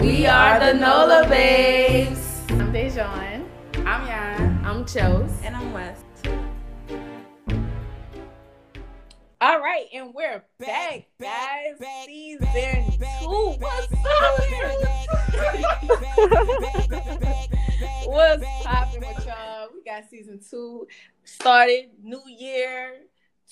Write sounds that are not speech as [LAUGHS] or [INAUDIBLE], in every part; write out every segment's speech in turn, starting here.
We are the Nola Babes. I'm Dejan. I'm Yan. I'm Chose. And I'm West. All right, and we're back, guys. Season back, back, two. back, What's up? What's popping with y'all? We got season two started. New year,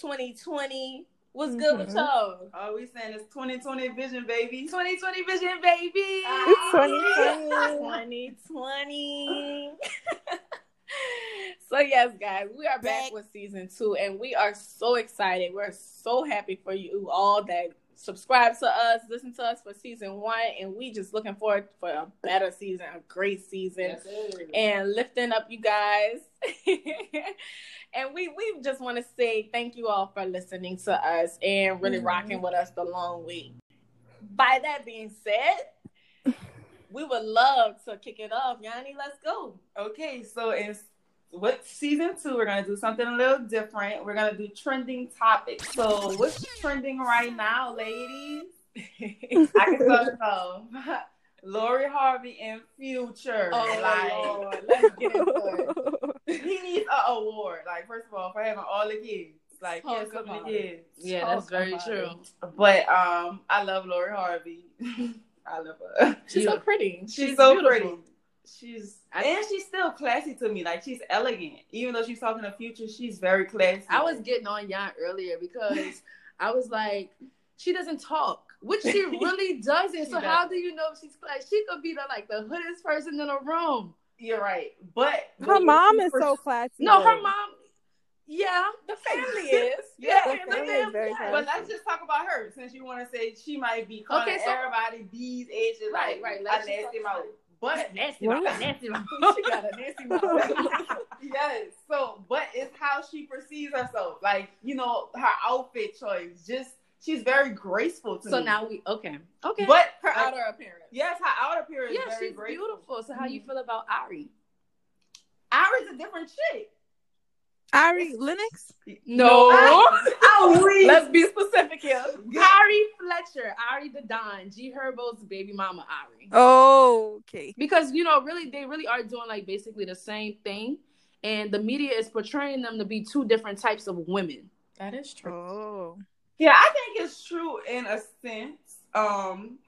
2020. What's good with Mhm. y'all? Oh, we saying it's 2020 vision, baby. 2020 vision, baby. It's 2020. 2020. [LAUGHS] so yes, guys, we are back Back. with season two, and we are so excited. We're so happy for you all that subscribe to us, listen to us for season one, and we just looking forward for a better season, a great season and lifting up you guys. [LAUGHS] and we we just want to say thank you all for listening to us and really Mhm. rocking with us the long way. By that being said, we would love to kick it off. Yanni, let's go. Okay, so in with season two, we're gonna do something a little different. We're gonna do trending topics. So what's trending right now, ladies? [LAUGHS] I can start it. [LAUGHS] Lori Harvey and Future. Oh, like Lord. Let's get into it. [LAUGHS] he needs an award. Like first of all, for having all the kids. Like he has Talk so many about it. kids. Yeah, that's very true. it. But um, I love Lori Harvey. I love her. She's so pretty. She's, so beautiful. pretty. She's I- and she's still classy to me. Like she's elegant, even though she's talking to future. She's very classy. I was getting on Yan earlier because [LAUGHS] I was like, she doesn't talk, which she [LAUGHS] really doesn't. She so how doesn't. do you know she's like she could be the like the hoodest person in the room? You're right, but Her mom is so classy. No, her mom. Yeah, The family [LAUGHS] is. Yeah, The the family is very But let's just talk about her since you want to say she might be calling Okay, so- everybody these ages Right, like right, a let's just nasty talk mouth. But nasty, What? mouth, nasty. mouth. [LAUGHS] she got a nasty mouth. [LAUGHS] yes, so but it's how she perceives herself. Like you know her outfit choice. Just she's very graceful to So me. now we okay, okay. but Her outer appearance. yes, her outer appearance yeah, is very she's graceful. beautiful. So how you mm-hmm. feel about Ari? Ari's a different chick. Ari Lennox. No. [LAUGHS] Oh, we. Let's be specific here. Ari Fletcher, Ari the Don, G Herbo's baby mama Ari. Oh, okay. Because you know, really, they really are doing like basically the same thing, and the media is portraying them to be two different types of women. That is true. Oh. Yeah, I think it's true in a sense. Um,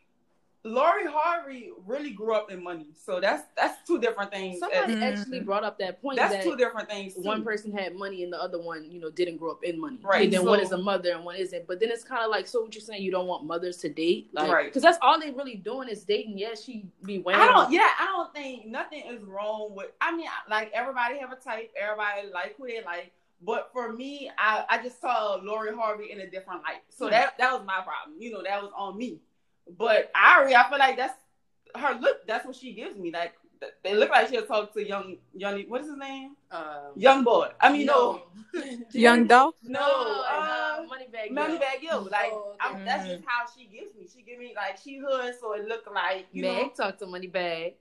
Lori Harvey really grew up in money, so that's that's two different things. Somebody Mhm. actually brought up that point that's that two different things. Too. one person had money and the other one, you know, didn't grow up in money. Right, And then so- one is a mother and one isn't. But then it's kind of like, so what you're saying, you don't want mothers to date, like, Right. Because that's all they really doing is dating. Yeah, she be wearing. I don't. Yeah, I don't think nothing is wrong with. I mean, like everybody have a type. Everybody like who they like. But for me, I, I just saw Lori Harvey in a different light. So Hmm. that that was my problem. You know, that was on me. But Ari, I feel like that's her look. That's what she gives me. Like th- they look like she'll talk to young young. What is his name? Um, Young boy. I mean, no, [LAUGHS] [LAUGHS] Young Dolph. no, no, uh, uh, Moneybagg. Money Yo. bag yo. Like Oh, okay. I'm, that's just how she gives me. She give me like she hood, so it look like you know talk to Moneybagg.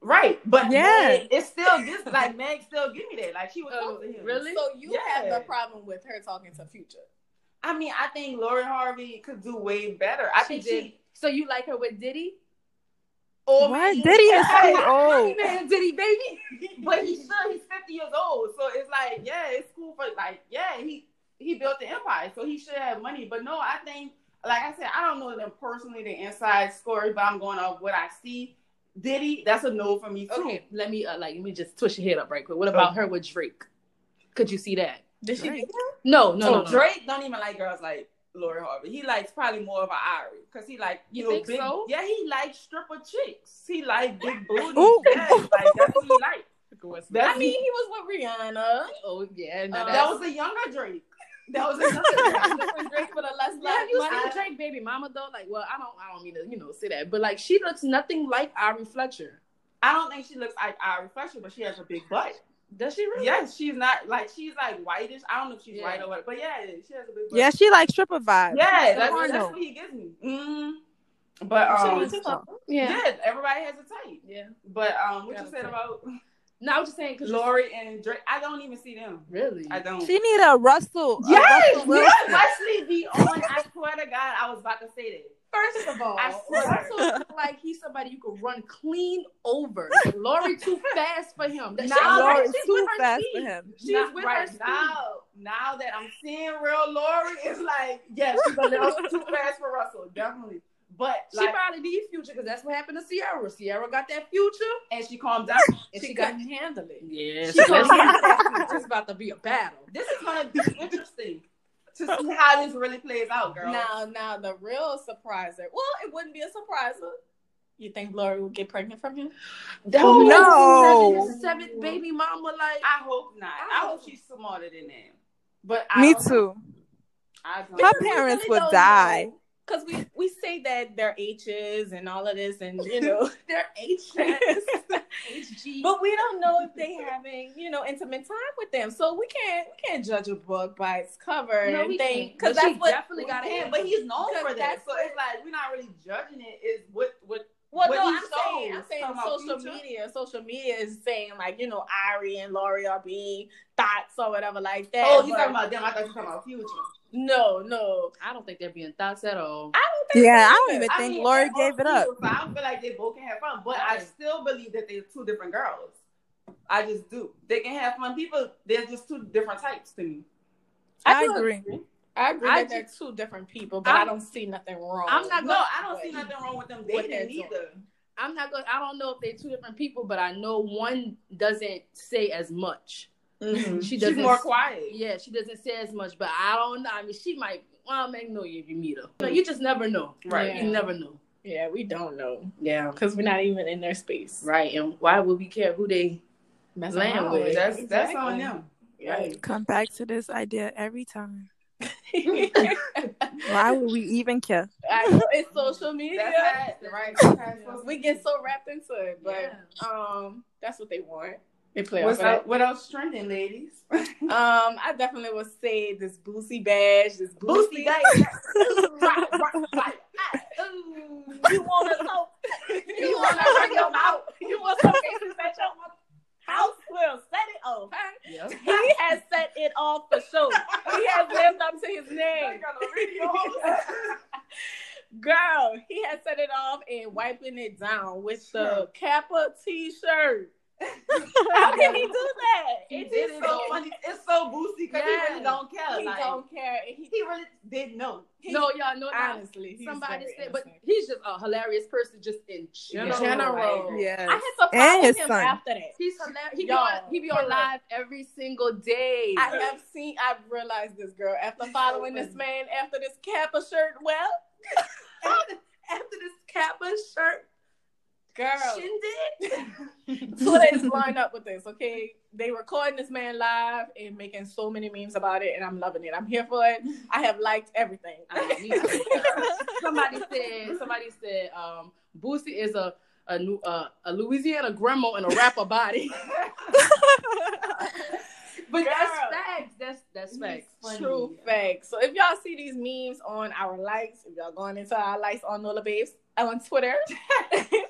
Right, but Yeah. Meg, it still gives like Meg still give me that. Like she was Oh, talk to him. really? So you have Yeah. the problem with her talking to Future. I mean, I think Lori Harvey could do way better. I She think did. she. So you like her with Diddy? Or What? Diddy is Hey, too [LAUGHS] old. Man, Diddy, baby. [LAUGHS] but he's still he's fifty years old, so it's like yeah, it's cool for like yeah, he he built the empire, so he should have money. But no, I think like I said, I don't know them personally, the inside story, but I'm going off what I see. Diddy, that's a no for me too. Okay, let me uh, like let me just twist your head up right quick. What about Oh. her with Drake? Could you see that? Did she? Right. No, no, so no, no. Drake don't even like girls like Lori Harvey. He likes probably more of an Ari because he like you, You know think big. so? Yeah, he likes stripper chicks. He like big [LAUGHS] booty. Ooh. Yeah, like that's what he [LAUGHS] like. That's I mean, he was with Rihanna. oh yeah, no, Uh, that was a younger Drake. That was a [LAUGHS] younger Drake. Different Drake with a less Yeah, have you money. seen Drake baby mama though? Like, well, I don't, I don't mean to, you know, say that, but like, she looks nothing like Ari Fletcher. I don't think she looks like Ari Fletcher, but she has a big butt. Does she really? Yes, she's not like she's like whitish. I don't know if she's Yeah. white or what, but yeah, she has a big butt. Yeah, she like stripper vibe. yeah, that's, Porno. that's what he gives me. Mm. But So um, you took off. yeah, yeah, everybody has a type. yeah. But um, what you a said about No, I was just saying because Lori and Drake, I don't even see them. really, I don't. She need a Russell. a Yes, Russell yes, Wesley be on I swear to God, I was about to say that. First of all, I swear. Russell look like he's somebody you could run clean over. [LAUGHS] Lori too fast for him. That- Nah, she's- Lori's she's too with her fast speed. for him. She's Now- with right her speed. now. Now that I'm seeing real Lori, [LAUGHS] it's like yes, she's a little too [LAUGHS] fast for Russell, definitely. But She like, probably need future because that's what happened to Ciara. Ciara got that future, and she calmed down. and She she, got. couldn't handle it. Yeah, She so couldn't handle that it's about to be a battle. This is gonna be interesting [LAUGHS] to see how this really plays out, girl. Now, now the real surpriser. Well, it wouldn't be a surpriser. You think Lori will get pregnant from him? Oh, No. seventh, seventh baby mama, like I hope not. I I, hope hope- she's smarter than that. But I Me too. I don't Her know. parents would die. Because we, we say that they're H's and all of this, and you [LAUGHS] know, they're HS, [LAUGHS] HG. but we don't know if they having you know intimate time with them. So we can't we can't judge a book by its cover No, and think because that's what. definitely got it. but he's known for that. So it's like we're not really judging it. Is what what Well, what no, he I'm saying, I'm saying talking social future. media. Social media is saying like you know Ari and Lori are being thoughts or whatever like that. Oh, he's talking about them. I thought you were talking about future. no, no. I don't think they're being thoughts at all. I don't think. Yeah, I don't even I think mean, Lori gave it up. cute, So I feel like they both can have fun, but I still believe that they're two different girls. I just do. They can have fun. People, they're just two different types to me. I do agree. I agree I that they're two different people, but I'm, I do not see nothing wrong. I'm not gonna- I don't see nothing wrong with them they're dating doing. either. I'm not gonna. I don't know if they're two different people, but I know one doesn't say as much. Mm-hmm. She She's doesn't- more quiet. Yeah, she doesn't say as much, but I don't know. I mean, she might. Well, Magnolia, if you meet her, you, know, you just never know. Right. You never know. Yeah, we don't know Yeah. because we're not even in their space. Right. And why would we care who they? Mess Land with. That's that's on them. Right. Come back to this idea every time. [LAUGHS] Why would we even care? I know it's social media. That's how, right. That's how it's supposed to we get so wrapped into it, but Yeah. um, that's what they want. They play What's off of up? What else trending, ladies? [LAUGHS] Um, I definitely would say this Boosie Badazz, this Boosie Boosie. [LAUGHS] Day. Rock, rock, rock. Ooh, you want to talk? You want to run your mouth? You want some cases at your house? Will set it off. Huh? Yep. [LAUGHS] He has set it off for sure. He has lived up to his name. [LAUGHS] Girl, he has set it off and wiping it down with the Kappa t-shirt. [LAUGHS] How can he do that? [LAUGHS] He It did is it so funny. It's so boosty because he really don't care. He like, don't care. He, he really didn't know. he no, y'all know that. honestly, he's Somebody very said, but he's just a hilarious person, just in in general. general. like- Yes. I had to And follow his him son. after that. He's hilarious. He be Y'all, on. He be for on live every single day. I have seen. I've realized this girl after following this man after this Kappa shirt. Well, [LAUGHS] after this Kappa shirt girl, shindig. Twitter [LAUGHS] [LAUGHS] is lined up with this. Okay, they recording this man live and making so many memes about it, and I'm loving it. I'm here for it. I have liked everything. I know, me too. somebody said. Somebody said. Um, Boosie is a a, new, uh, a Louisiana grandma and a rapper body. [LAUGHS] but that's facts. That's that's facts. funny. True facts. So if y'all see these memes on our likes, if y'all going into our likes on Nola Babes on Twitter,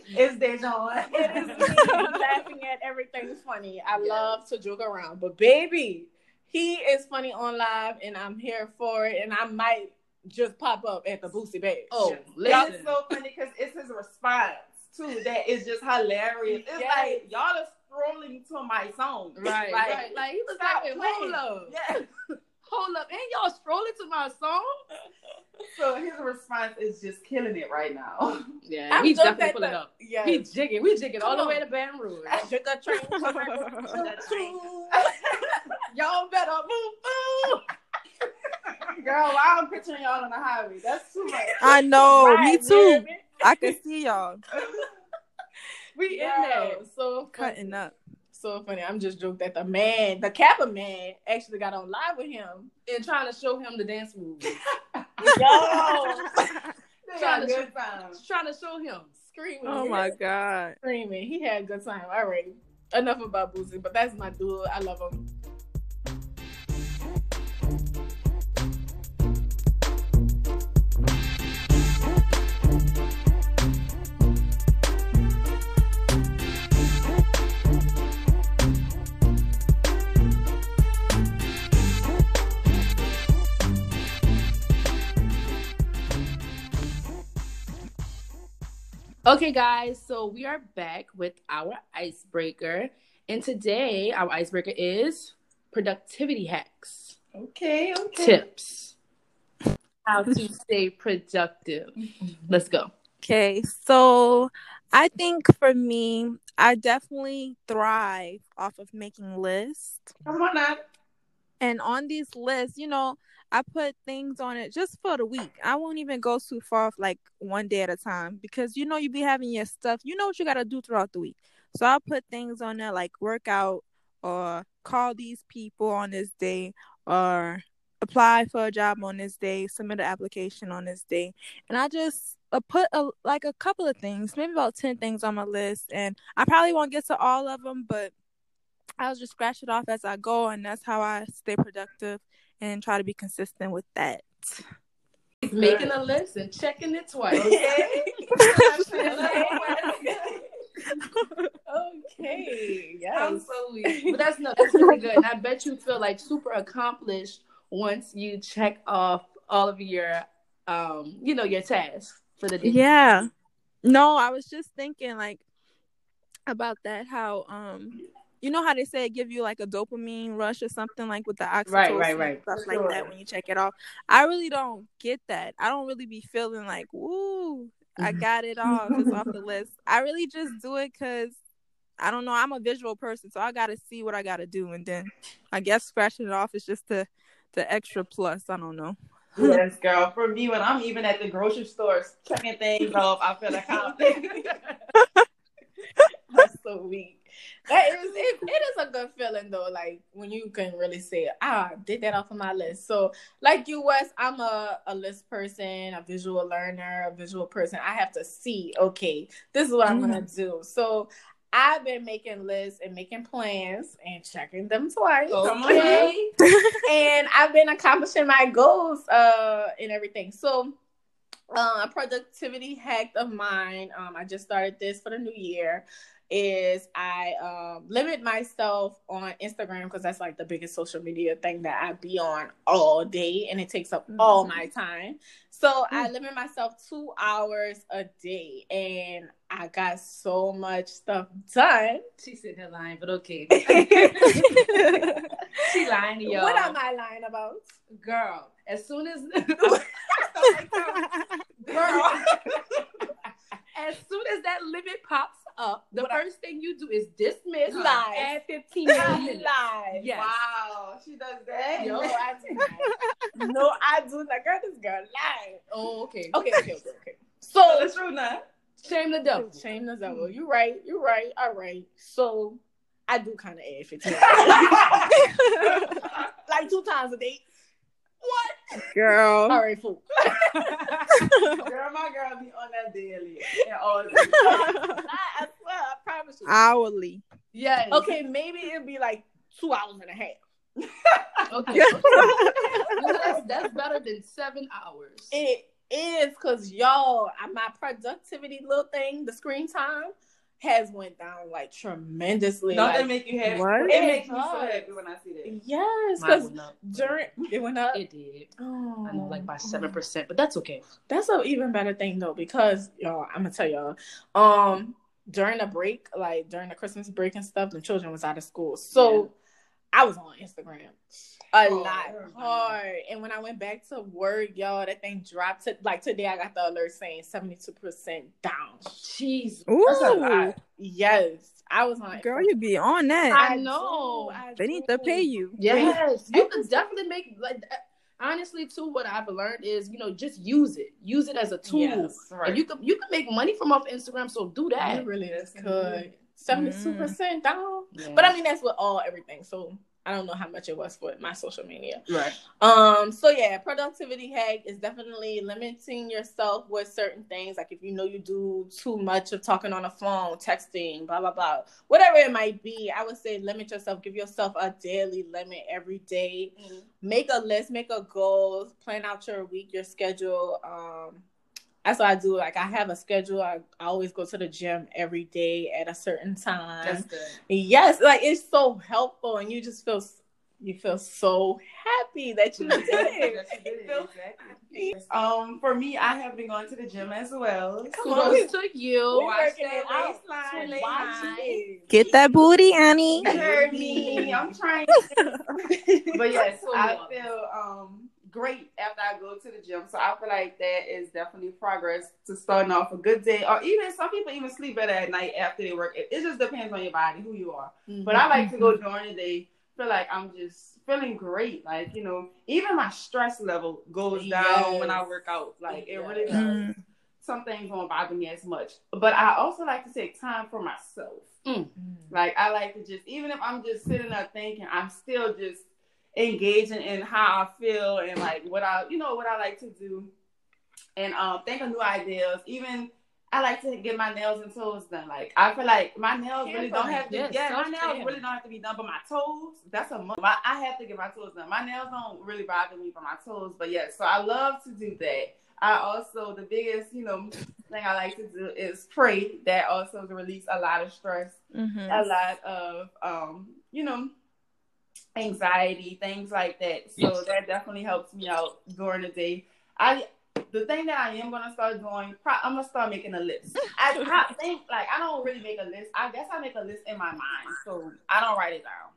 It's Dejon. it is [LAUGHS] me laughing at everything funny. I Yes. love to joke around, but baby, he is funny on live, and I'm here for it. And I might just pop up at the Boosie Babes. Oh, Y'all listen. it's so funny because it's his response too that is just hilarious. It's Yes. like y'all are scrolling to my song. Right, like, right. Like he was stop like, playing. hold up, Yeah. Hold up, and y'all strolling to my song. [LAUGHS] So his response is just killing it right now. Yeah, I'm he definitely pulling the- up. Yeah. He jigging, we jigging all Come the way to Baton Rouge. Sugar train [LAUGHS] coming. [LAUGHS] y'all better move, move. Girl, why I'm picturing y'all on the highway? That's too much. I know. Right, me too. man. I can see y'all We in there. So cutting up. So funny. I'm just joking that the man, the Kappa man, actually got on live with him. and trying to show him the dance moves. [LAUGHS] Yo, They had a trying to show him. screaming. Oh my god. Screaming. He had a good time. All right. Enough about Boosie, but that's my dude. I love him. Okay, guys, so we are back with our icebreaker. And today, our icebreaker is productivity hacks, Okay, okay. tips, how to [LAUGHS] stay productive. Let's go. Okay, so I think for me, I definitely thrive off of making lists. Come on now. And on these lists, you know, I put things on it just for the week. I won't even go too far like one day at a time because you know you be having your stuff. You know what you gotta do throughout the week. So I put things on there like workout or call these people on this day or apply for a job on this day, submit an application on this day. And I just uh, put a, like a couple of things, maybe about 10 things on my list. And I probably won't get to all of them, but I'll just scratch it off as I go. And that's how I stay productive and try to be consistent with that. Making a list and checking it twice. okay. [LAUGHS] I'm Yes. so. But that's no, that's really good. And I bet you feel like super accomplished once you check off all of your um, you know, your tasks for the day. Yeah. No, I was just thinking like about that how um you know how they say it give you like a dopamine rush or something like with the oxytocin Right, right, and right. stuff For like that when you check it off. I really don't get that. I don't really be feeling like woo, I Mhm. got it off. It's off the list. [LAUGHS] I really just do it because I don't know. I'm a visual person, so I got to see what I got to do, and then I guess scratching it off is just the the extra plus. I don't know. Yes, girl. For me, when I'm even at the grocery store checking things off, I feel like I'm [LAUGHS] [LAUGHS] That's so weak. That is it, it is a good feeling though, like when you can really say, ah, I did that off of my list. So like you Wes, I'm a, a list person, a visual learner, a visual person. I have to see, okay, this is what I'm gonna do. So I've been making lists and making plans and checking them twice. Okay. [LAUGHS] and I've been accomplishing my goals uh and everything. So uh, a productivity hack of mine, um, I just started this for the new year, is I um, limit myself on Instagram because that's like the biggest social media thing that I be on all day and it takes up all my time. So I limit myself two hours a day and I got so much stuff done. She's sitting her lying, but okay. [LAUGHS] she lying to y'all. What am I lying about? Girl, as soon as [LAUGHS] [LAUGHS] Girl. As soon as that limit pops up, the What I- first thing you do is dismiss live add 15 more [LAUGHS] minutes. Lies. Yes. Wow, she does that. No, I [LAUGHS] do. No, I do not. Girl, this girl lying. Oh, okay. Okay, okay, okay, okay. So So, that's true now. Shame the devil. shame the devil. You're right. You're right. All right. So, I do kind of add 15. [LAUGHS] like two times a day. Girl. All right, fool. [LAUGHS] Girl, my girl be on that daily. And all the. I, I swear, I promise you. Hourly. Yes. Okay, maybe it'd be like two hours and a half. [LAUGHS] Okay. You know, that's, that's better than seven hours. It is because y'all, my productivity little thing, the screen time, has went down like tremendously. Don't like, that make you happy? What? It makes me so happy when I see that. yes, because during it went up. It did. Oh, I know, like by seven percent, but that's okay. That's an even better thing though, because y'all, I'm gonna tell y'all, um, during the break, like during the Christmas break and stuff, the children was out of school, so I was on Instagram a Oh, lot hard. And when I went back to work, y'all, that thing dropped to like today. I got the alert saying seventy two percent down. Jeez. That's a Ooh. lot. Yes, I was on. Girl, you be on that. I I know. know. I they need to pay you. Yes, you can definitely make like. uh, Honestly, too, what I've learned is you know just use it, use it as a tool, Yes, right. and you can you can make money from off Instagram. So do that. You really Yes, good. Seventy two percent down. Yeah. But I mean, that's with all everything. So I don't know how much it was for my social media. right. Um. So yeah, productivity hack is definitely limiting yourself with certain things. Like if you know you do too much of talking on the phone, texting, blah blah blah, whatever it might be. I would say limit yourself. Give yourself a daily limit every day. Make a list. Make a goal. Plan out your week, your schedule. Um. That's what I do. Like I have a schedule. I, I always go to the gym every day at a certain time. That's good. Yes, like it's so helpful, and you just feel you feel so happy that you did it. That you did it, exactly. Um, for me, I have been going to the gym as well. Come on, Kudos to you. we Watch working that it out. Watch it. Get that booty, Annie. You heard me. I'm trying. [LAUGHS] but yes, So I feel um great after I go to the gym. So I feel like that is definitely progress to starting off a good day. Or even some people even sleep better at night after they work. It, it just depends on your body, who you are. But I like to go during the day. Feel like I'm just feeling great. Like, you know, even my stress level goes down when I work out. Like it really does. Mm. Some things won't bother me as much. But I also like to take time for myself. Like I like to just even if I'm just sitting there thinking, I'm still just engaging in how I feel and like what I you know what I like to do. And um think of new ideas. Even I like to get my nails and toes done. Like I feel like my nails really don't have to Yes, yeah, my self-care. nails really don't have to be done, but my toes, that's a must. My, I have to get my toes done. My nails don't really bother me for my toes, but yeah, so I love to do that. I also the biggest, you know, thing I like to do is pray. That also release a lot of stress Mhm. a lot of um, you know, anxiety, things like that. So that definitely helps me out during the day. I the thing that I am gonna start doing, pro- I'm gonna start making a list. I, [LAUGHS] I think like I don't really make a list. I guess I make a list in my mind, so I don't write it down.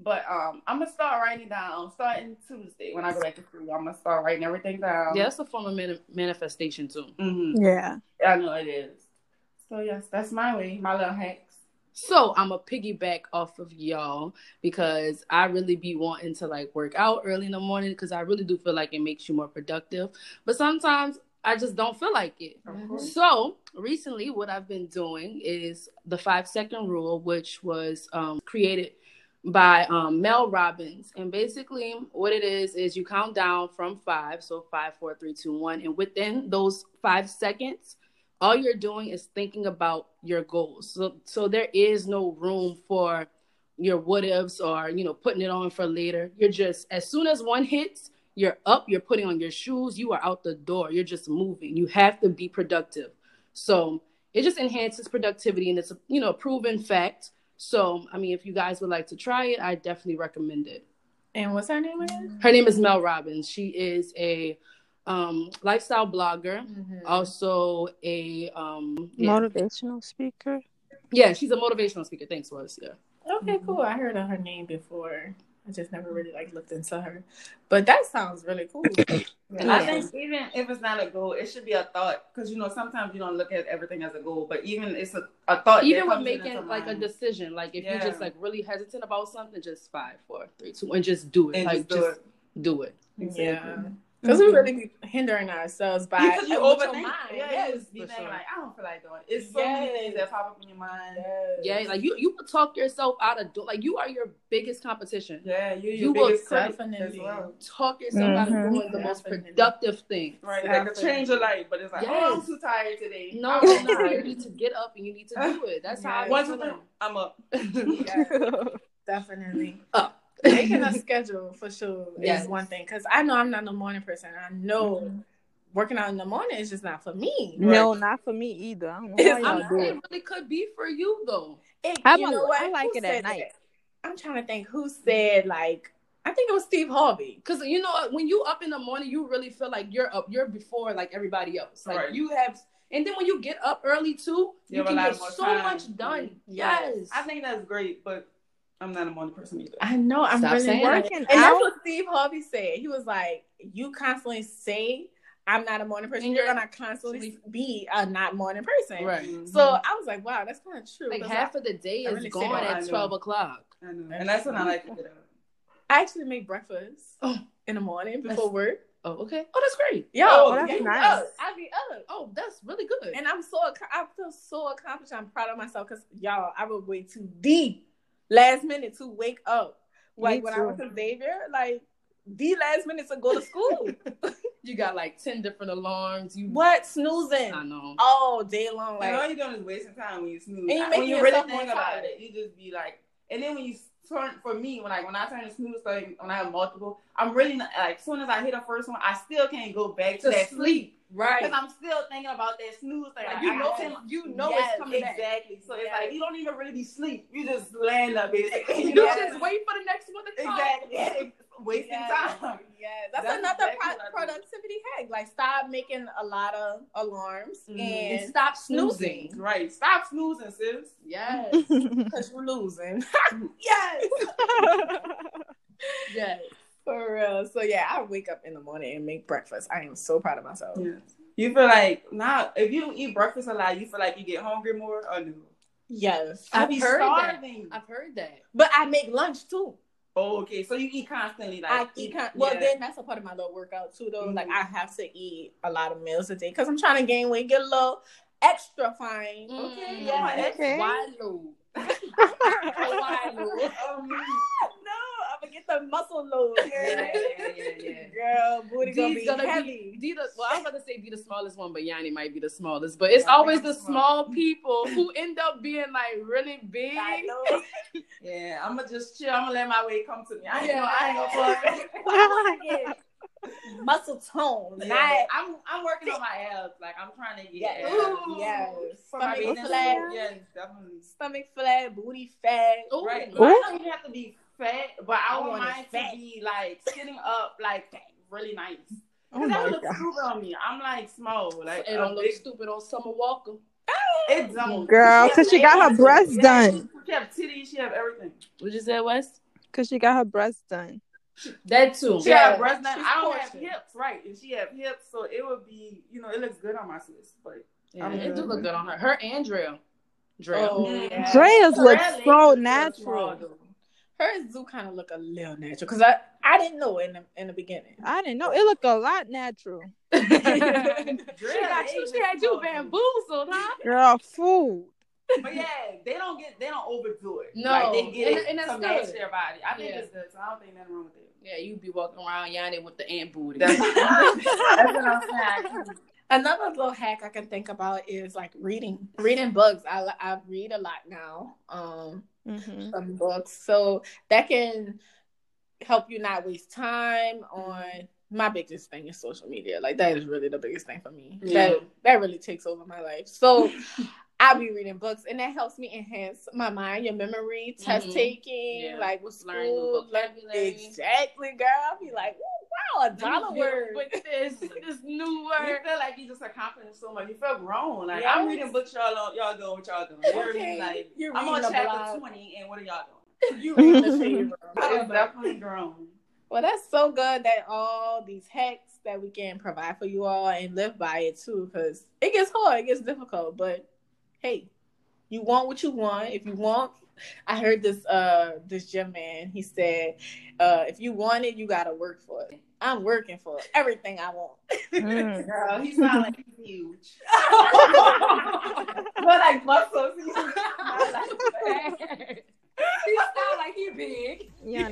But um, I'm gonna start writing down starting Tuesday when I go back to school. I'm gonna start writing everything down. Yeah, that's a form of mani- manifestation too. hmm Yeah. I know it is. So yes, that's my way, my little hacks. So I'm a piggyback off of y'all because I really be wanting to like work out early in the morning because I really do feel like it makes you more productive. But sometimes I just don't feel like it. Course. So recently, what I've been doing is the five second rule, which was um, created by um, Mel Robbins. And basically, what it is is you count down from five, so five, four, three, two, one, and within those five seconds, all you're doing is thinking about your goals. So, so there is no room for your what ifs or you know putting it on for later. You're just as soon as one hits, you're up. You're putting on your shoes. You are out the door. You're just moving. You have to be productive. So it just enhances productivity, and it's a you know proven fact. So I mean, if you guys would like to try it, I definitely recommend it. And what's her name again? Her name is Mel Robbins. She is a um, lifestyle blogger, also a um, yeah. Motivational speaker. yeah, she's a motivational speaker. Thanks, was yeah. Okay, cool. I heard of her name before. I just never really like looked into her. But that sounds really cool. [LAUGHS] Yeah, I think even if it's not a goal, it should be a thought because you know sometimes you don't look at everything as a goal, but even it's a, a thought. Even that with making like a decision, like if you're just like really hesitant about something, just five, four, three, two, and just do it. And like just do it. do it. Yeah. Because we really be hindering ourselves by because you with your overthink. mind. Yeah, Yes, you just be for thinking sure. like I don't feel like doing. It. It's so many Yes. things that pop up in your mind. Yes. Yeah, like you you will talk yourself out of do- like you are your biggest competition. Yeah, you You your will biggest critic as definitely- well. Talk yourself out of Mhm. doing the most Definitely. productive thing. Right, that a change of life, but it's like, oh, I'm too tired today. No, I'm no, you need to get up and you need to do it. That's how I [LAUGHS] Yeah. be One, two, feeling. three, I'm up. Yeah, [LAUGHS] definitely. Up. Making [LAUGHS] a schedule for sure Yes. is one thing. Because I know I'm not a morning person. I know mm-hmm. working out in the morning is just not for me. No, not for me either. I don't know It's- how I'm y'all do it. it really could be for you though. It, I'm you a- know what? I like Who it at night. that? I'm trying to think who said like I think it was Steve Harvey. Cause you know when you up in the morning, you really feel like you're up. You're before like everybody else. Like Right. you have, and then when you get up early too, You you, can get so time. much done. Yes. Yes. I think that's great, but I'm not a morning person either. I know I'm Stop really working. that. And that's what Steve Harvey said. He was like, You constantly say I'm not a morning person, And you're you're- gonna constantly be a not morning person. right. So I was like, wow, that's kind of true. Like half of the day is really gone at twelve o'clock. I know, and that's when I like to get up. I, I actually make breakfast Oh. in the morning That's- before work. Oh, okay. Oh, that's great. Yo, Oh, oh yeah, that's you nice. up. I be up. Oh, that's really good. And I'm so I feel so accomplished. I'm proud of myself because y'all, I would wait too deep last minute to wake up. Like Me when I too. went to Xavier, like the last minute to go to school. [LAUGHS] you got like ten different alarms. You what snoozing I know. all day long? And all you're doing is wasting time when you snooze. And you I- make when you really think about it, you just be like, and then when you turn for me, when like when I turn the snooze thing, when I have multiple, I'm really not, like as soon as I hit the first one, I still can't go back to, To that sleep. sleep. Right. Because I'm still thinking about that snooze thing. Like, you know, you know yes, it's coming exactly. Back. So it's like you don't even really be sleep. You just land up basically. [LAUGHS] you yes. just wait for the next one to come. Exactly. Wasting yes. time. Yeah, [LAUGHS] that's, that's another exactly pro- productivity hack. Like stop making a lot of alarms mm-hmm. and, and, stop snoozing. snoozing. Right. Stop snoozing, sis. Yes. [LAUGHS] Because you're losing. [LAUGHS] yes. yes. For real. So yeah, I wake up in the morning and make breakfast. I am so proud of myself. Yes. You feel like now if you don't eat breakfast a lot, you feel like you get hungry more or no? Yes. I've heard starving. that. I've heard that. But I make lunch too. Oh, okay. So you eat constantly, like I eat. Con- well, yeah. then that's a part of my little workout too, though. Mm-hmm. Like I have to eat a lot of meals a day because I'm trying to gain weight, get a little extra fine. Mm-hmm. Okay, yeah, okay. Wide load. Wide load. Um, I'm gonna get the muscle load. Yeah, yeah, yeah, yeah. [LAUGHS] Girl, booty gonna be gonna heavy. Be, the, well, I was about to say be the smallest one, but Yanni might be the smallest. But it's yeah, always the small, small people who end up being like really big. I know. [LAUGHS] yeah, I'm gonna just chill. I'm gonna let my weight come to me. I ain't yeah. gonna, I ain't gonna [LAUGHS] muscle tone. Yeah, not, I'm I'm working on my abs. Like I'm trying to get yes. abs. Yes. Stomach flat. Yes, definitely. Stomach flat, booty fat. Ooh. Right. Ooh. I don't even have to be fat, but I, I want mine to be like sitting up like really nice. Oh Cause that look stupid on me. I'm like small. Like it don't look big... stupid on Summer Walker. It don't. Girl, because she, got her breasts done. She have titties. She have everything. What you say, West? Because she got her breasts done. That too. She yeah. have breasts done. I don't have hips, right? And she have hips, so it would be, you know, it looks good on my sis. But yeah, it do look good on her. Her and Drea. Drea. Oh, yeah. Drea's look so natural hers do kind of look a little natural because I, I didn't know in the in the beginning. I didn't know it looked a lot natural. [LAUGHS] she, got you, she had you bamboozled, huh? Girl, food. But yeah, they don't get they don't overdo it. No, like, they get and, it and to match their body. I think yeah. it's good. So I don't think nothing wrong with it. Yeah, you'd be walking around Yanni with the ant booty. That's, that's [LAUGHS] what I'm saying. Another little hack I can think about is like reading, reading books. I I read a lot now. Um, mm-hmm. some books, so that can help you not waste time on. My biggest thing is social media. Like that is really the biggest thing for me. Yeah. That that really takes over my life. So I'll be reading books, and that helps me enhance my mind, your memory, test mm-hmm. taking, yeah. like with school, learn exactly, girl. I'll be like, wow, a dollar word with this this new [LAUGHS] word. You feel like you just accomplished so much. You feel grown. Like yes. I'm reading books, y'all y'all doing what y'all doing. Okay. Like You're I'm on chapter blog. twenty, and what are y'all doing? [LAUGHS] You reading the. I'm [LAUGHS] definitely grown. Well, that's so good that all these hacks that we can provide for you all and live by it too, because it gets hard, it gets difficult, but hey, you want what you want. If you want, I heard this uh this gym man. He said, uh, if you want it, you gotta work for it. I'm working for everything I want. Mm. [LAUGHS] Girl, he sound like he's huge. [LAUGHS] [LAUGHS] but like muscles. He's not like he sound like he big. Yeah,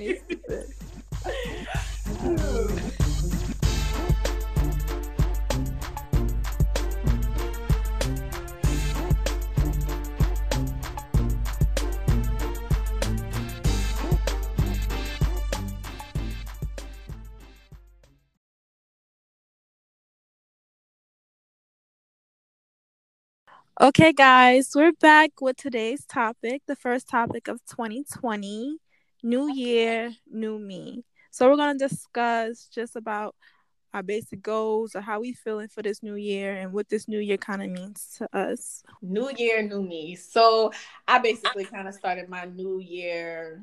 Okay, guys, we're back with today's topic, the first topic of 2020 New Year, New Me. So, we're going to discuss just about our basic goals or how we feeling for this new year and what this new year kind of means to us. New year, new me. So, I basically kind of started my new year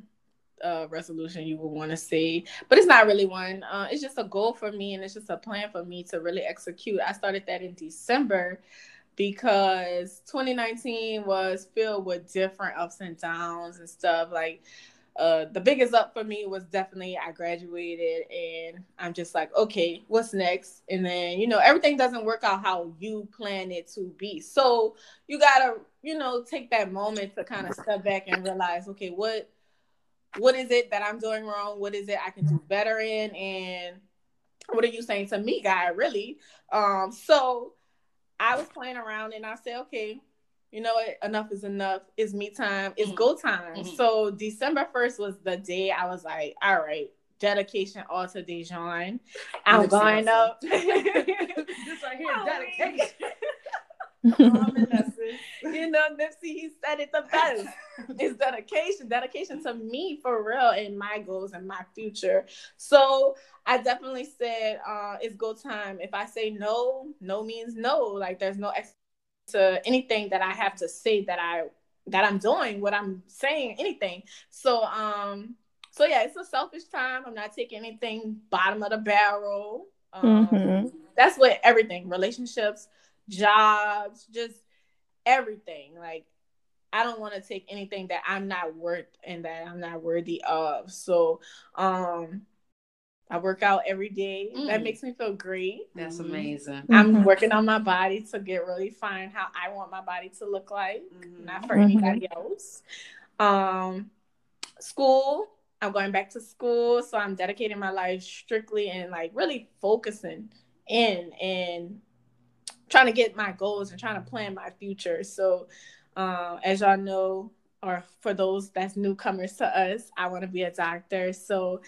uh, resolution you would want to say, but it's not really one. Uh, it's just a goal for me and it's just a plan for me to really execute. I started that in December because 2019 was filled with different ups and downs and stuff. Like uh, the biggest up for me was definitely I graduated and I'm just like, okay, what's next? And then, you know, everything doesn't work out how you plan it to be. So you gotta, you know, take that moment to kind of step back and realize, okay, what what is it that I'm doing wrong? What is it I can do better in? And what are you saying to me, guy? Really? Um, so I was playing around and I said, okay, you know what? Enough is enough. It's me time. It's mm-hmm. go time. Mm-hmm. So December 1st was the day I was like, all right, dedication all to Dejan. I'm going up. [LAUGHS] Just right here, [LAUGHS] dedication. [LAUGHS] you know, Nipsey, he said it the [LAUGHS] best. it's dedication, dedication to me for real and my goals and my future. So I definitely said uh, it's go time. If I say no, no means no. Like there's no ex- to anything that I have to say that I that I'm doing, what I'm saying, anything. So um, so yeah, it's a selfish time. I'm not taking anything bottom of the barrel. Um, mm-hmm. That's what everything, relationships, jobs, just everything. Like I don't want to take anything that I'm not worth and that I'm not worthy of. So um I work out every day. Mm. That makes me feel great. That's mm-hmm. amazing. I'm mm-hmm. working on my body to get really fine how I want my body to look like, mm-hmm. not for mm-hmm. anybody else. Um school, I'm going back to school, so I'm dedicating my life strictly and like really focusing in and trying to get my goals and trying to plan my future. So, uh, as y'all know, or for those that's newcomers to us, I want to be a doctor. So,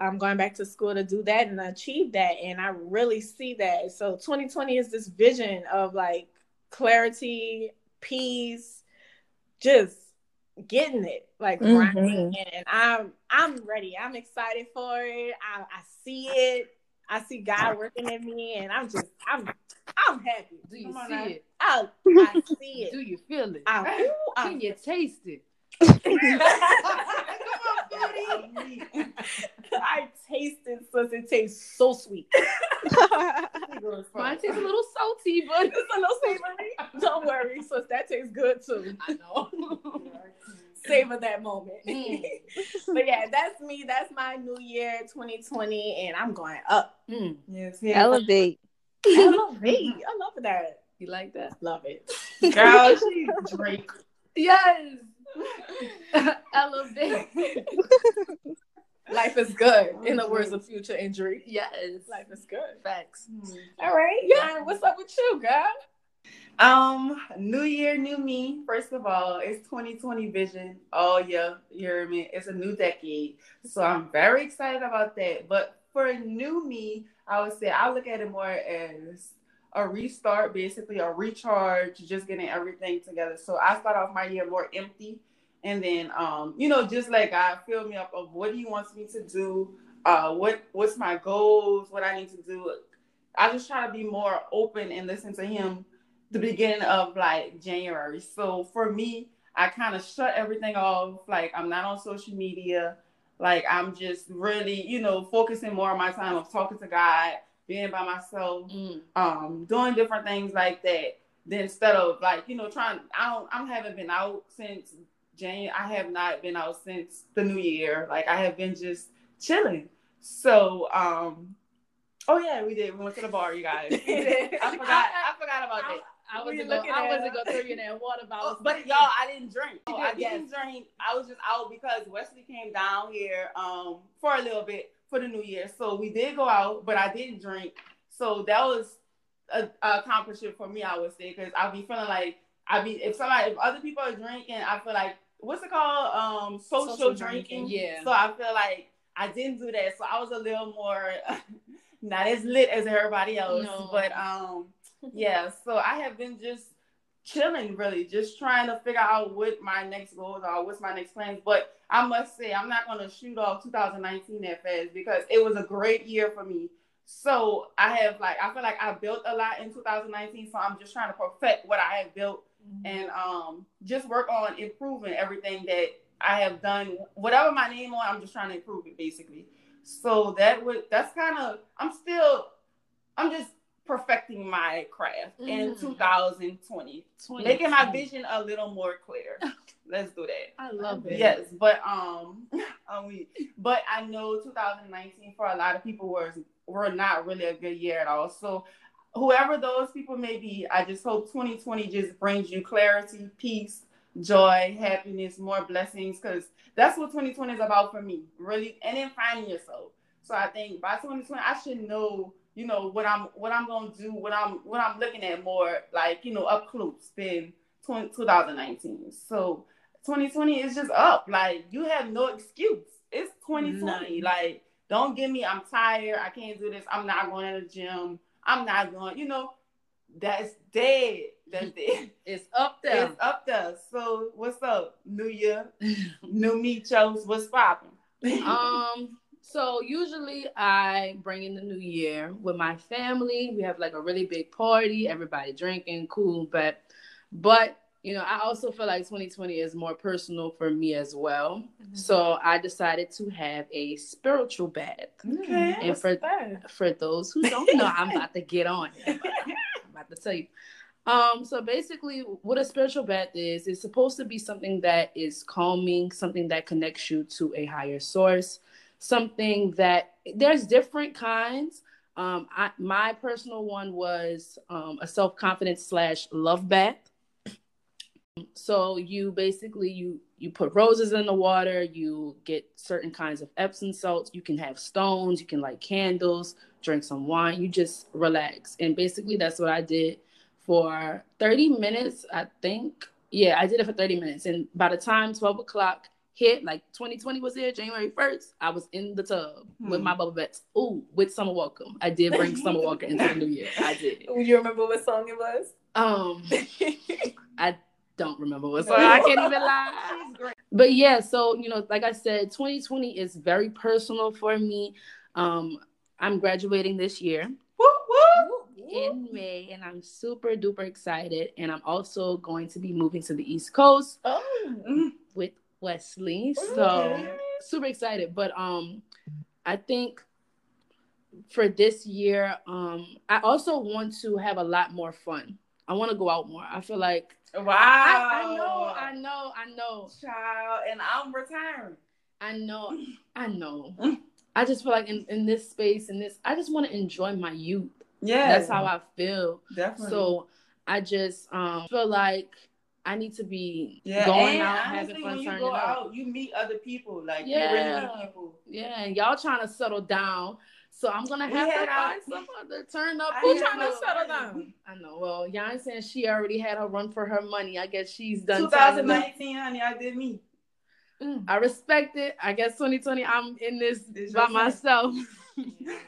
I'm going back to school to do that and achieve that. And I really see that. So, 2020 is this vision of like clarity, peace, just getting it like mm-hmm. and, and i'm i'm ready i'm excited for it I, I see it i see god working in me and i'm just i'm I'm happy. Do you see now. it? I, I [LAUGHS] see it. Do you feel it? I, ooh, [LAUGHS] Can I, you taste it? [LAUGHS] I tasted sis. It tastes so sweet. Mine tastes a little salty, but it's a little savory. Don't worry, sis. That tastes good too. I know. Savor that moment. Mm. but yeah, that's me. That's my new year 2020, and I'm going up. Mm. Yes, yes. Elevate. Elevate. [LAUGHS] I love that. You like that? Love it. Girl, [LAUGHS] she Drake. Yes. [LAUGHS] Elevate. Life is good, in the words of Future and Drake. Yes. Life is good. Facts. Mm. All right. Yeah. What's up with you, girl? Um, new year, new me. First of all, it's 2020 vision. Oh yeah, you hear me? It's a new decade. So I'm very excited about that. But for new me, I would say I look at it more as a restart, basically a recharge, just getting everything together. So I start off my year more empty. And then um, you know, just like God fill me up of what he wants me to do, uh what what's my goals, what I need to do. I just try to be more open and listen to him the beginning of like January. So for me, I kind of shut everything off. Like I'm not on social media. Like I'm just really, you know, focusing more on my time of talking to God, being by myself, mm. um, doing different things like that. Then instead of like, you know, trying I don't I haven't been out since January. I have not been out since the new year. Like I have been just chilling. So um oh yeah, we did. We went to the bar, you guys. [LAUGHS] I forgot I, I forgot about that. I wasn't gonna, I wasn't gonna throw you in [LAUGHS] that water bottle. Oh, but y'all, I didn't drink. Oh, I didn't drink. I was just out because Wesley came down here um for a little bit for the new year. So we did go out, but I didn't drink. So that was a, a accomplishment for me, I would say, because I'll be feeling like I'd be if somebody if other people are drinking, I feel like what's it called? Um social, social drinking. drinking. Yeah. So I feel like I didn't do that. So I was a little more [LAUGHS] not as lit as everybody else. No. But um yeah, so I have been just chilling really, just trying to figure out what my next goals are, what's my next plans. But I must say, I'm not gonna shoot off 2019 that fast because it was a great year for me. So I have like I feel like I built a lot in 2019. So I'm just trying to perfect what I have built mm-hmm. and um just work on improving everything that I have done. Whatever my name on, I'm just trying to improve it basically. So that would that's kind of I'm still I'm just perfecting my craft mm-hmm. in 2020, 20, making my vision a little more clear. [LAUGHS] Let's do that. I love it. Yes, but um, [LAUGHS] um, but I know 2019 for a lot of people was were not really a good year at all. So whoever those people may be, I just hope 2020 just brings you clarity, peace, joy, happiness, more blessings, because that's what 2020 is about for me, really, and then finding yourself. So I think by 2020, I should know you know what I'm what I'm gonna do, what I'm what I'm looking at more like you know up close than 20, 2019. So 2020 is just up. Like you have no excuse. It's 2020. None. Like don't give me I'm tired. I can't do this. I'm not going to the gym. I'm not going. You know, that's dead. That's [LAUGHS] dead. It's up there. It's up there. So what's up? New Year, [LAUGHS] new me chose. What's popping? um so usually I bring in the new year with my family. We have like a really big party, everybody drinking, cool. But but you know, I also feel like 2020 is more personal for me as well. Mm-hmm. So I decided to have a spiritual bath. Okay. And for that? for those who don't know, I'm about to get on. [LAUGHS] I'm about to tell you. Um, so basically, what a spiritual bath is, is supposed to be something that is calming, something that connects you to a higher source, something that there's different kinds. Um, I, my personal one was um, a self confidence slash love bath. So you basically you you put roses in the water. You get certain kinds of Epsom salts. You can have stones. You can light candles. Drink some wine. You just relax. And basically that's what I did for 30 minutes. I think. Yeah, I did it for 30 minutes. And by the time 12 o'clock hit, like 2020 was here, January 1st, I was in the tub hmm. with my bubble bets. Ooh, with Summer Walker. I did bring Summer Walker into the new year. I did. Do [LAUGHS] you remember what song it was? Um, [LAUGHS] I don't remember what song. I can't even lie. [LAUGHS] But yeah, so you know, like I said, 2020 is very personal for me. Um, I'm graduating this year. In May, and I'm super duper excited. And I'm also going to be moving to the East Coast oh. Wesley. So super excited. But um I think for this year, um, I also want to have a lot more fun. I want to go out more. I feel like wow. I, I know, I know, I know. Child, and I'm retiring. I know, I know. [LAUGHS] I just feel like in, in this space, in this, I just want to enjoy my youth. Yeah, that's how I feel. Definitely. So I just um feel like I need to be yeah, going out, honestly, having fun, when you go out, you meet other people. Like yeah, people. Yeah, and y'all trying to settle down. So I'm gonna have to find some other turn up. Who trying to settle down? I know. Well, Yan saying she already had her run for her money. I guess she's done. 2019, honey, I did me. Mm. I respect it. I guess 2020, I'm in this, this by myself. [LAUGHS]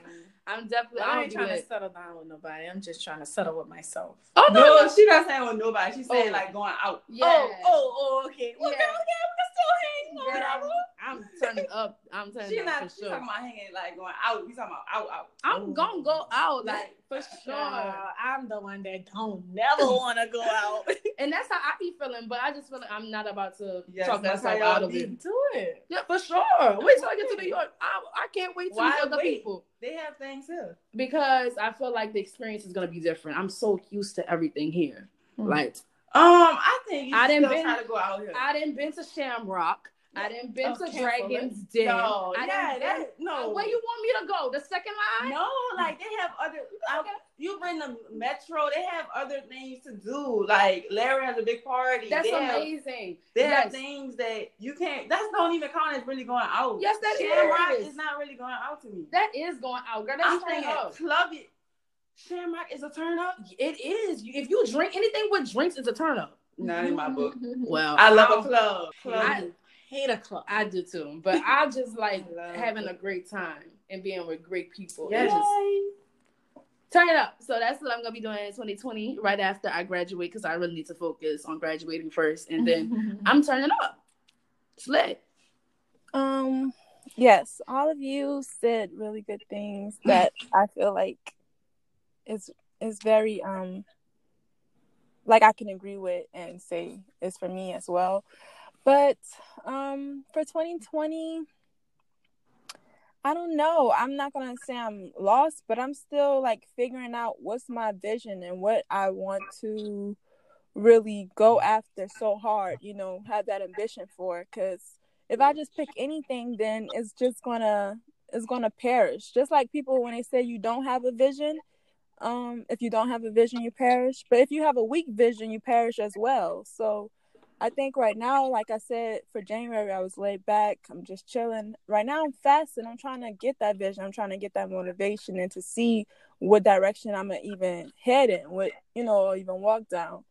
I'm definitely. I ain't trying to settle down with nobody. I'm just trying to settle with myself. Oh no, no, no. she not saying with nobody. She's saying oh. like going out. Yeah. Oh, oh, oh, okay. Yeah. Okay, okay, we can still hang. Yeah. I'm turning up. I'm turning she up not, for sure. talking about hanging like going out. We talking about out, out. I'm Ooh. gonna go out like for sure. Uh, I'm the one that don't never [LAUGHS] want to go out, [LAUGHS] and that's how I be feeling. But I just feel like I'm not about to yes, talk myself out of it. Do it. Yeah, for sure. Wait till I get to New York. I, I can't wait to meet other wait? people. They have things here because I feel like the experience is gonna be different. I'm so used to everything here. Mm-hmm. Like, um, I think I didn't been, to go out here. I didn't been to Shamrock. I didn't oh, been to Dragon's Den. No, I yeah, that, no. Where you want me to go? The second line? No, like they have other. I, you bring the metro. They have other things to do. Like Larry has a big party. That's they amazing. Have, they yes. have things that you can't. That's don't even count as really going out. Yes, that Shamrock is. is not really going out to me. That is going out, girl. That's I'm club it. Shamrock is a turn up. It is. If you drink anything with drinks, it's a turn up. Not in my book. [LAUGHS] well, I love a club. club. I, hate a club. I do too, but I [LAUGHS] just like having a great time and being with great people. Yeah, turn it up. So that's what I'm gonna be doing in 2020, right after I graduate, because I really need to focus on graduating first, and then [LAUGHS] I'm turning up. Slit. Um. Yes, all of you said really good things [LAUGHS] that I feel like is is very um like I can agree with and say is for me as well. But um, for 2020, I don't know. I'm not gonna say I'm lost, but I'm still like figuring out what's my vision and what I want to really go after so hard. You know, have that ambition for. Because if I just pick anything, then it's just gonna it's gonna perish. Just like people when they say you don't have a vision, um, if you don't have a vision, you perish. But if you have a weak vision, you perish as well. So I think right now, like I said, for January, I was laid back. I'm just chilling. Right now, I'm fasting. I'm trying to get that vision. I'm trying to get that motivation and to see what direction I'm gonna even head in, what you know, or even walk down.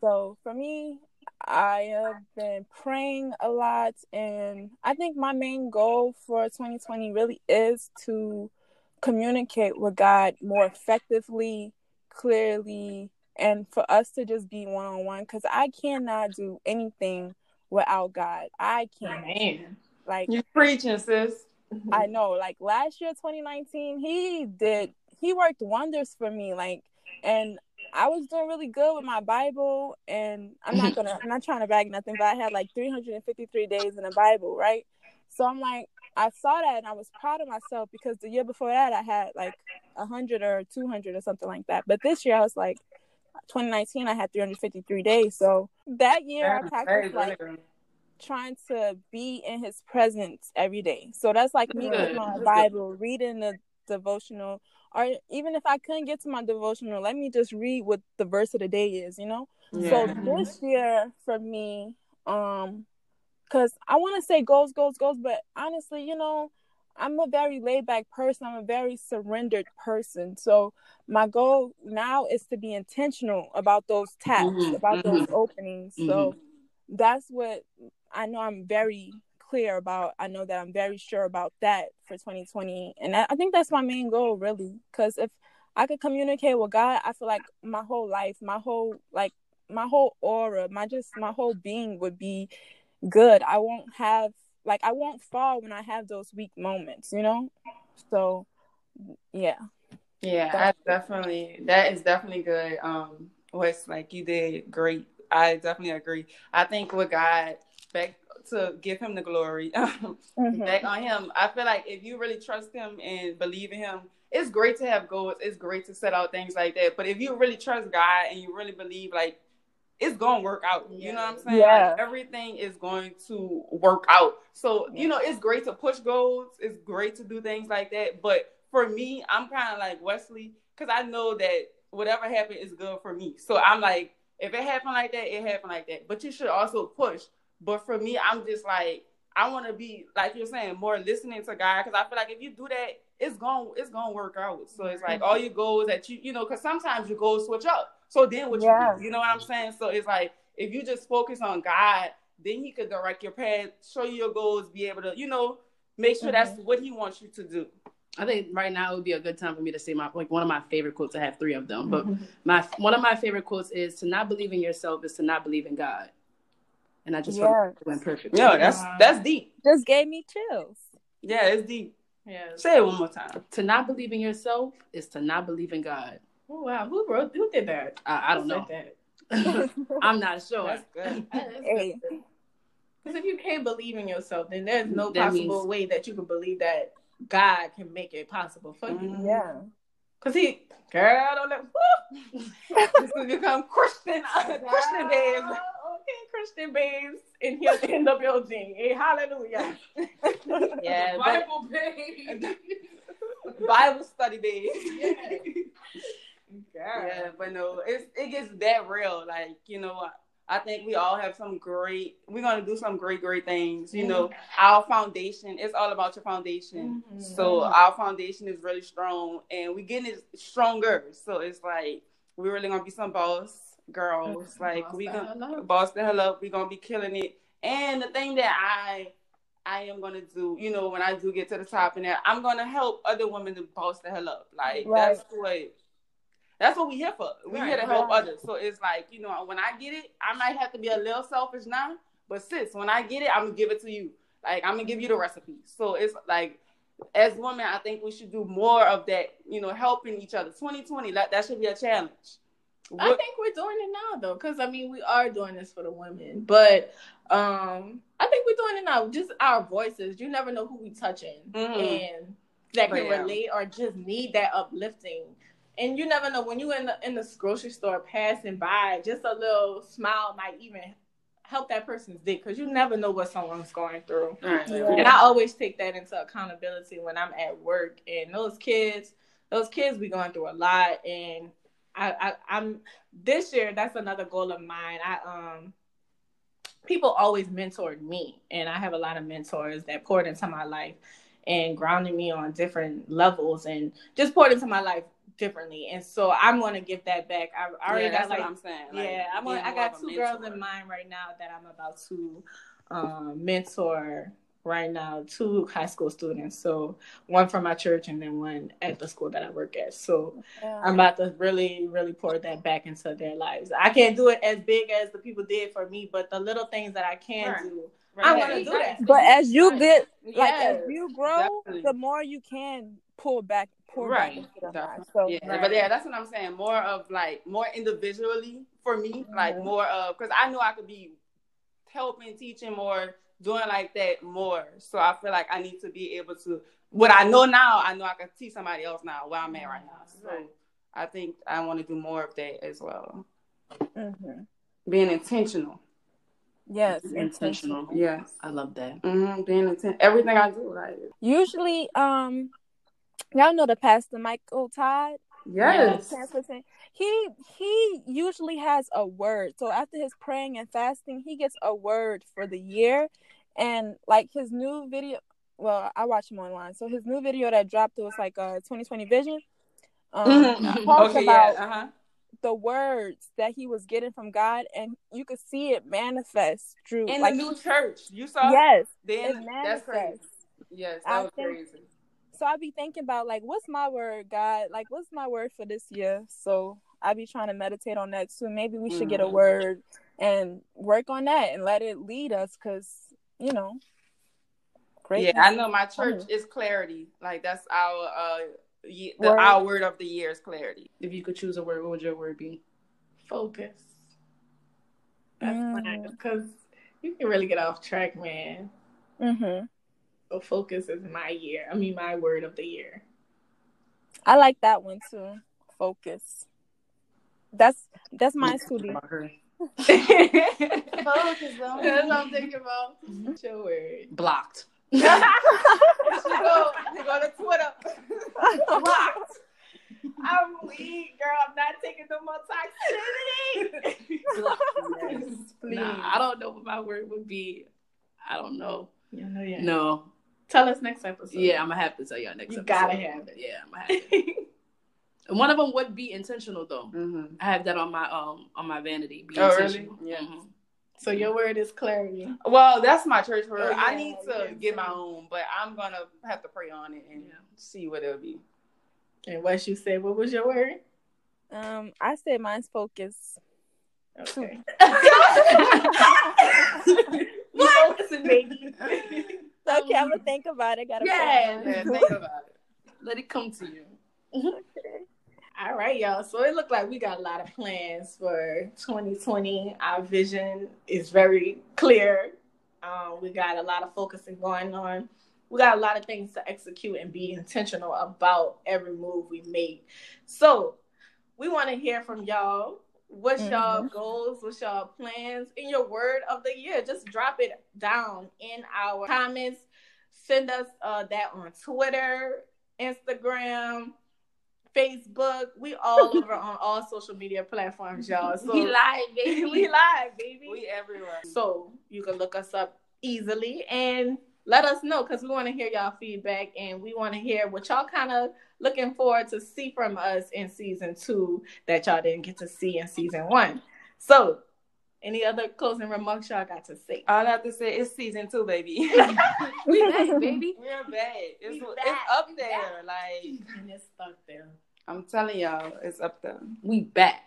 So for me, I have been praying a lot, and I think my main goal for 2020 really is to communicate with God more effectively clearly and for us to just be one on one because I cannot do anything without God. I can't. Man. Like you're preaching, sis. I know, like last year, 2019, he did, he worked wonders for me. Like, and I was doing really good with my Bible. And I'm not gonna, I'm not trying to brag nothing, but I had like 353 days in the Bible, right? So I'm like, I saw that and I was proud of myself because the year before that, I had like 100 or 200 or something like that. But this year, I was like, 2019, I had 353 days. So that year, I practiced like trying to be in his presence every day. So that's like me with my Bible, reading the devotional, or even if I couldn't get to my devotional, let me just read what the verse of the day is, you know? So this year for me, um, because I want to say goals, goals, goals, but honestly, you know, I'm a very laid back person. I'm a very surrendered person. So my goal now is to be intentional about those taps, Mhm, about those mhm. openings. So that's what I know I'm very clear about. I know that I'm very sure about that for 2020. And I I think that's my main goal, really. Because if I could communicate with God, I feel like my whole life, my whole, like, my whole aura, my just, my whole being would be good. I won't have, like, I won't fall when I have those weak moments, you know? So, yeah. Yeah, I definitely that is definitely good. Um, what's like you did great. I definitely agree. I think with God, back to give him the glory, [LAUGHS] Mhm. back on him. I feel like if you really trust him and believe in him, it's great to have goals. It's great to set out things like that. But if you really trust God and you really believe, like it's gonna work out. You know what I'm saying? Yeah. Like everything is going to work out. So, you know, it's great to push goals. It's great to do things like that. But for me, I'm kind of like Wesley because I know that whatever happened is good for me. So I'm like, if it happened like that, it happened like that. But you should also push. But for me, I'm just like, I want to be like you're saying, more listening to God because I feel like if you do that, it's going to it's gonna work out. So it's like mm-hmm. all your goals that you you know because sometimes your goals switch up. So then what Yeah. you? You know what I'm saying? So it's like if you just focus on God, then He could direct your path, show you your goals, be able to you know make sure that's mm-hmm. what He wants you to do. I think right now it would be a good time for me to say my like one of my favorite quotes. I have three of them, but mm-hmm. my one of my favorite quotes is to not believe in yourself is to not believe in God. And I just felt it went perfect. Yeah, that's Wow. that's deep. Just gave me chills. Yeah, it's deep. Yeah. Say it one more time. to not believe in yourself is to not believe in God. Oh, wow. Who wrote? Who did that? I, I don't Who know. that? [LAUGHS] I'm not sure. [LAUGHS] That's good. Hey. Because if you can't believe in yourself, then there's no That possible means- way that you can believe that God can make it possible for you. Mhm. Yeah. Because he, girl, don't let, woo. [LAUGHS] This will become Christian Christian babes. Okay, Christian babes in here in the building. Hey, hallelujah. Yeah, but- Bible babe. Bible study days. Girl. Yeah, but no, it's it gets that real. Like you know, I think we all have some great. We're gonna do some great, great things. You know, our foundation. It's all about your foundation. Mhm. So our foundation is really strong, and we're getting it stronger. So it's like we're really gonna be some boss girls. Like Boss we gonna boss the hell up. We gonna be killing it. And the thing that I I am gonna do, you know, when I do get to the top and that, I'm gonna help other women to boss the hell up. Like Right. that's what that's what we here for. We here to Right, help right. others. So it's like, you know, when I get it, I might have to be a little selfish now, but sis, when I get it, I'm gonna give it to you. Like I'm gonna give you the recipe. So it's like as women, I think we should do more of that, you know, helping each other. 2020, that, that should be a challenge. I think we're doing it now though, because I mean we are doing this for the women, but um I think we're doing it now. Just our voices. You never know who we touching Mhm. and that can But, yeah. relate or just need that uplifting. And you never know when you in the in the grocery store passing by, just a little smile might even help that person's day because you never know what someone's going through. Right. Yeah. And I always take that into accountability when I'm at work. And those kids, those kids be going through a lot. And I, I I'm this year. That's another goal of mine. I um people always mentored me, and I have a lot of mentors that poured into my life and grounded me on different levels and just poured into my life differently. And so I'm gonna give that back. I, I already yeah, got like what I'm saying. Like, yeah, I'm being on, I got of a two girls in mind right now that I'm about to um, mentor right now two high school students. So one from my church and then one at the school that I work at. So yeah. I'm about to really, really pour that back into their lives. I can't do it as big as the people did for me, but the little things that I can right. do. Right. I want to do that. But as you get like yes, as you grow, definitely. the more you can pull back pour right. back so, yeah. Right. But yeah, that's what I'm saying. More of like more individually for me, mm-hmm. like more of because I know I could be helping, teaching more doing like that more. So I feel like I need to be able to what I know now, I know I can teach somebody else now where I'm at right now. So right. I think I want to do more of that as well. Mm-hmm. Being intentional. Yes, intentional. Yes, I love that. Mm-hmm. Being intentional. Everything I do, like usually, um, y'all know the pastor Michael Todd. Yes. He he usually has a word. So after his praying and fasting, he gets a word for the year. And like his new video well, I watch him online. So his new video that dropped was like a 2020 vision. Um mm-hmm. talks okay, about yeah. uh-huh. the words that he was getting from God and you could see it manifest through in like, the new church. You saw Yes. Then that's crazy. Yes, that I was think, crazy so I be thinking about like, what's my word, God? Like, what's my word for this year? So I be trying to meditate on that too. Maybe we should mm-hmm. get a mm-hmm. word and work on that and let it lead us, because you know. Great. Yeah, I know my church is clarity. Like that's our uh, the word. our word of the year is clarity. If you could choose a word, what would your word be? Focus. That's mm. because you can really get off track, man. Mm-hmm. So focus is my year. I mean, my word of the year. I like that one too. Focus. That's that's my too. [LAUGHS] focus though. That's what I'm thinking about. What's your word? Blocked. [LAUGHS] go, go to Twitter. Blocked. I'm weak, girl. I'm not taking no more toxicity. Please. Nah, I don't know what my word would be. I don't know. You know, yeah. No, Tell us next episode. Yeah, I'm gonna have to tell y'all next. Episode. You episode. gotta have it. Yeah, I'm gonna have it. [LAUGHS] One of them would be intentional though. Mm-hmm. I have that on my um on my vanity. Be oh really? Yeah. Mm-hmm. So your word is clarity. Well, that's my church word. Oh, yeah, I need to yeah, get my own, but I'm gonna have to pray on it and yeah. see what it'll be. And what you said, what was your word? Um, I said mine's focus. Okay. [LAUGHS] [LAUGHS] focusing, baby. Okay, I'm gonna think about it. Gotta yeah, yeah think about [LAUGHS] it. Let it come to you. okay. All right, y'all. So it looked like we got a lot of plans for 2020. Our vision is very clear. Um, we got a lot of focusing going on. We got a lot of things to execute and be intentional about every move we make. So we want to hear from y'all. What's mm-hmm. y'all goals? What's y'all plans? In your word of the year, just drop it down in our comments. Send us uh, that on Twitter, Instagram, Facebook. We all [LAUGHS] over on all social media platforms, y'all. So we live, [LAUGHS] baby. we live, baby. We everywhere. So you can look us up easily and let us know because we want to hear y'all feedback and we want to hear what y'all kind of looking forward to see from us in season two that y'all didn't get to see in season one. So, any other closing remarks y'all got to say? All I have to say is season two, baby. [LAUGHS] we back, baby. [LAUGHS] We're back. It's, we it's up there. Like, and it's up there. I'm telling y'all, it's up there. We back.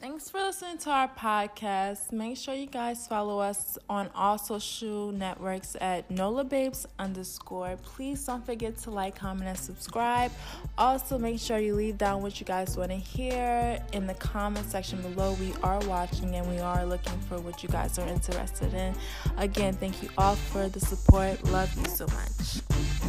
Thanks for listening to our podcast. Make sure you guys follow us on all social networks at NOLA Babes underscore. Please don't forget to like, comment, and subscribe. Also, make sure you leave down what you guys want to hear in the comment section below. We are watching and we are looking for what you guys are interested in. Again, thank you all for the support. Love you so much.